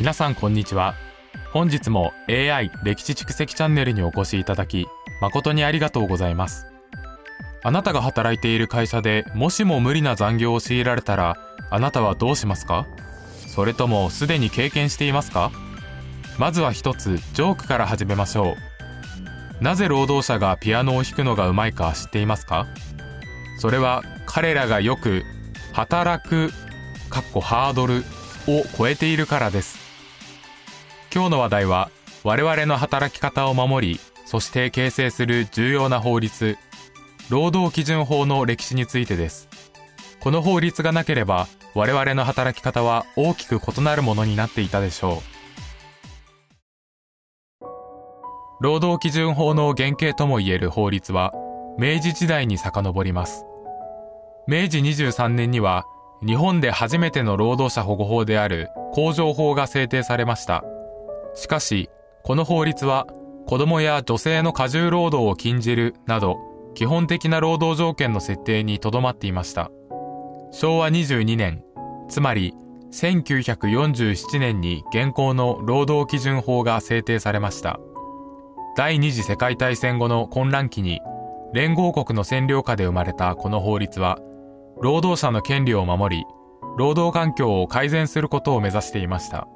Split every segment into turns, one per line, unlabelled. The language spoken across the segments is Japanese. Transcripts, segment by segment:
皆さんこんにちは。本日も AI 歴史蓄積チャンネルにお越しいただき誠にありがとうございます。あなたが働いている会社でもしも無理な残業を強いられたらあなたはどうしますか？それともすでに経験していますか？まずは一つジョークから始めましょう。なぜ労働者がピアノを弾くのがうまいか知っていますか？それは彼らがよく働くかっこハードルを超えているからです。今日の話題は我々の働き方を守りそして形成する重要な法律労働基準法の歴史についてです。この法律がなければ我々の働き方は大きく異なるものになっていたでしょう。労働基準法の原型ともいえる法律は明治時代に遡ります。明治23年には日本で初めての労働者保護法である工場法が制定されました。しかし、この法律は子供や女性の過重労働を禁じるなど基本的な労働条件の設定にとどまっていました。昭和22年、つまり1947年に現行の労働基準法が制定されました。第二次世界大戦後の混乱期に連合国の占領下で生まれたこの法律は労働者の権利を守り労働環境を改善することを目指していました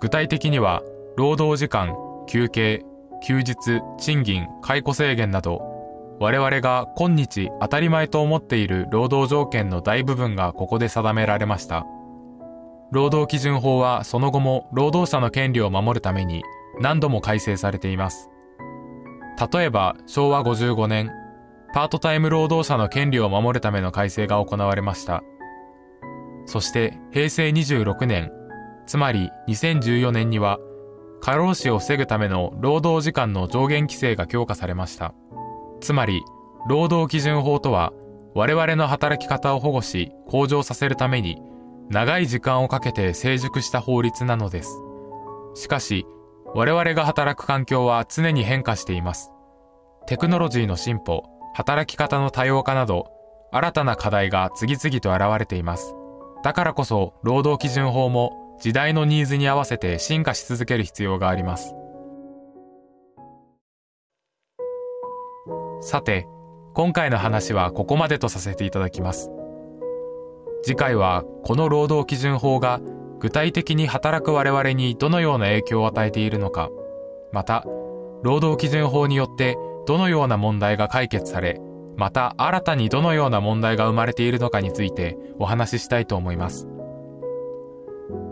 具体的には労働時間休憩休日賃金解雇制限など我々が今日当たり前と思っている労働条件の大部分がここで定められました。労働基準法はその後も労働者の権利を守るために何度も改正されています。例えば昭和55年パートタイム労働者の権利を守るための改正が行われました。そして平成26年つまり2014年には過労死を防ぐための労働時間の上限規制が強化されました。つまり、労働基準法とは、我々の働き方を保護し、向上させるために、長い時間をかけて成熟した法律なのです。しかし、我々が働く環境は常に変化しています。テクノロジーの進歩、働き方の多様化など、新たな課題が次々と現れています。だからこそ、労働基準法も時代のニーズに合わせて進化し続ける必要がありますさて今回の話はここまでとさせていただきます次回はこの労働基準法が具体的に働く我々にどのような影響を与えているのかまた労働基準法によってどのような問題が解決されまた新たにどのような問題が生まれているのかについてお話ししたいと思います。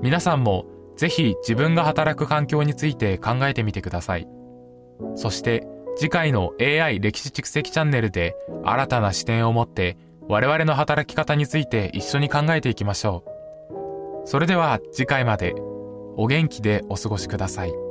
皆さんもぜひ自分が働く環境について考えてみてください。そして次回の AI 歴史蓄積チャンネルで新たな視点を持って我々の働き方について一緒に考えていきましょう。それでは次回までお元気でお過ごしください。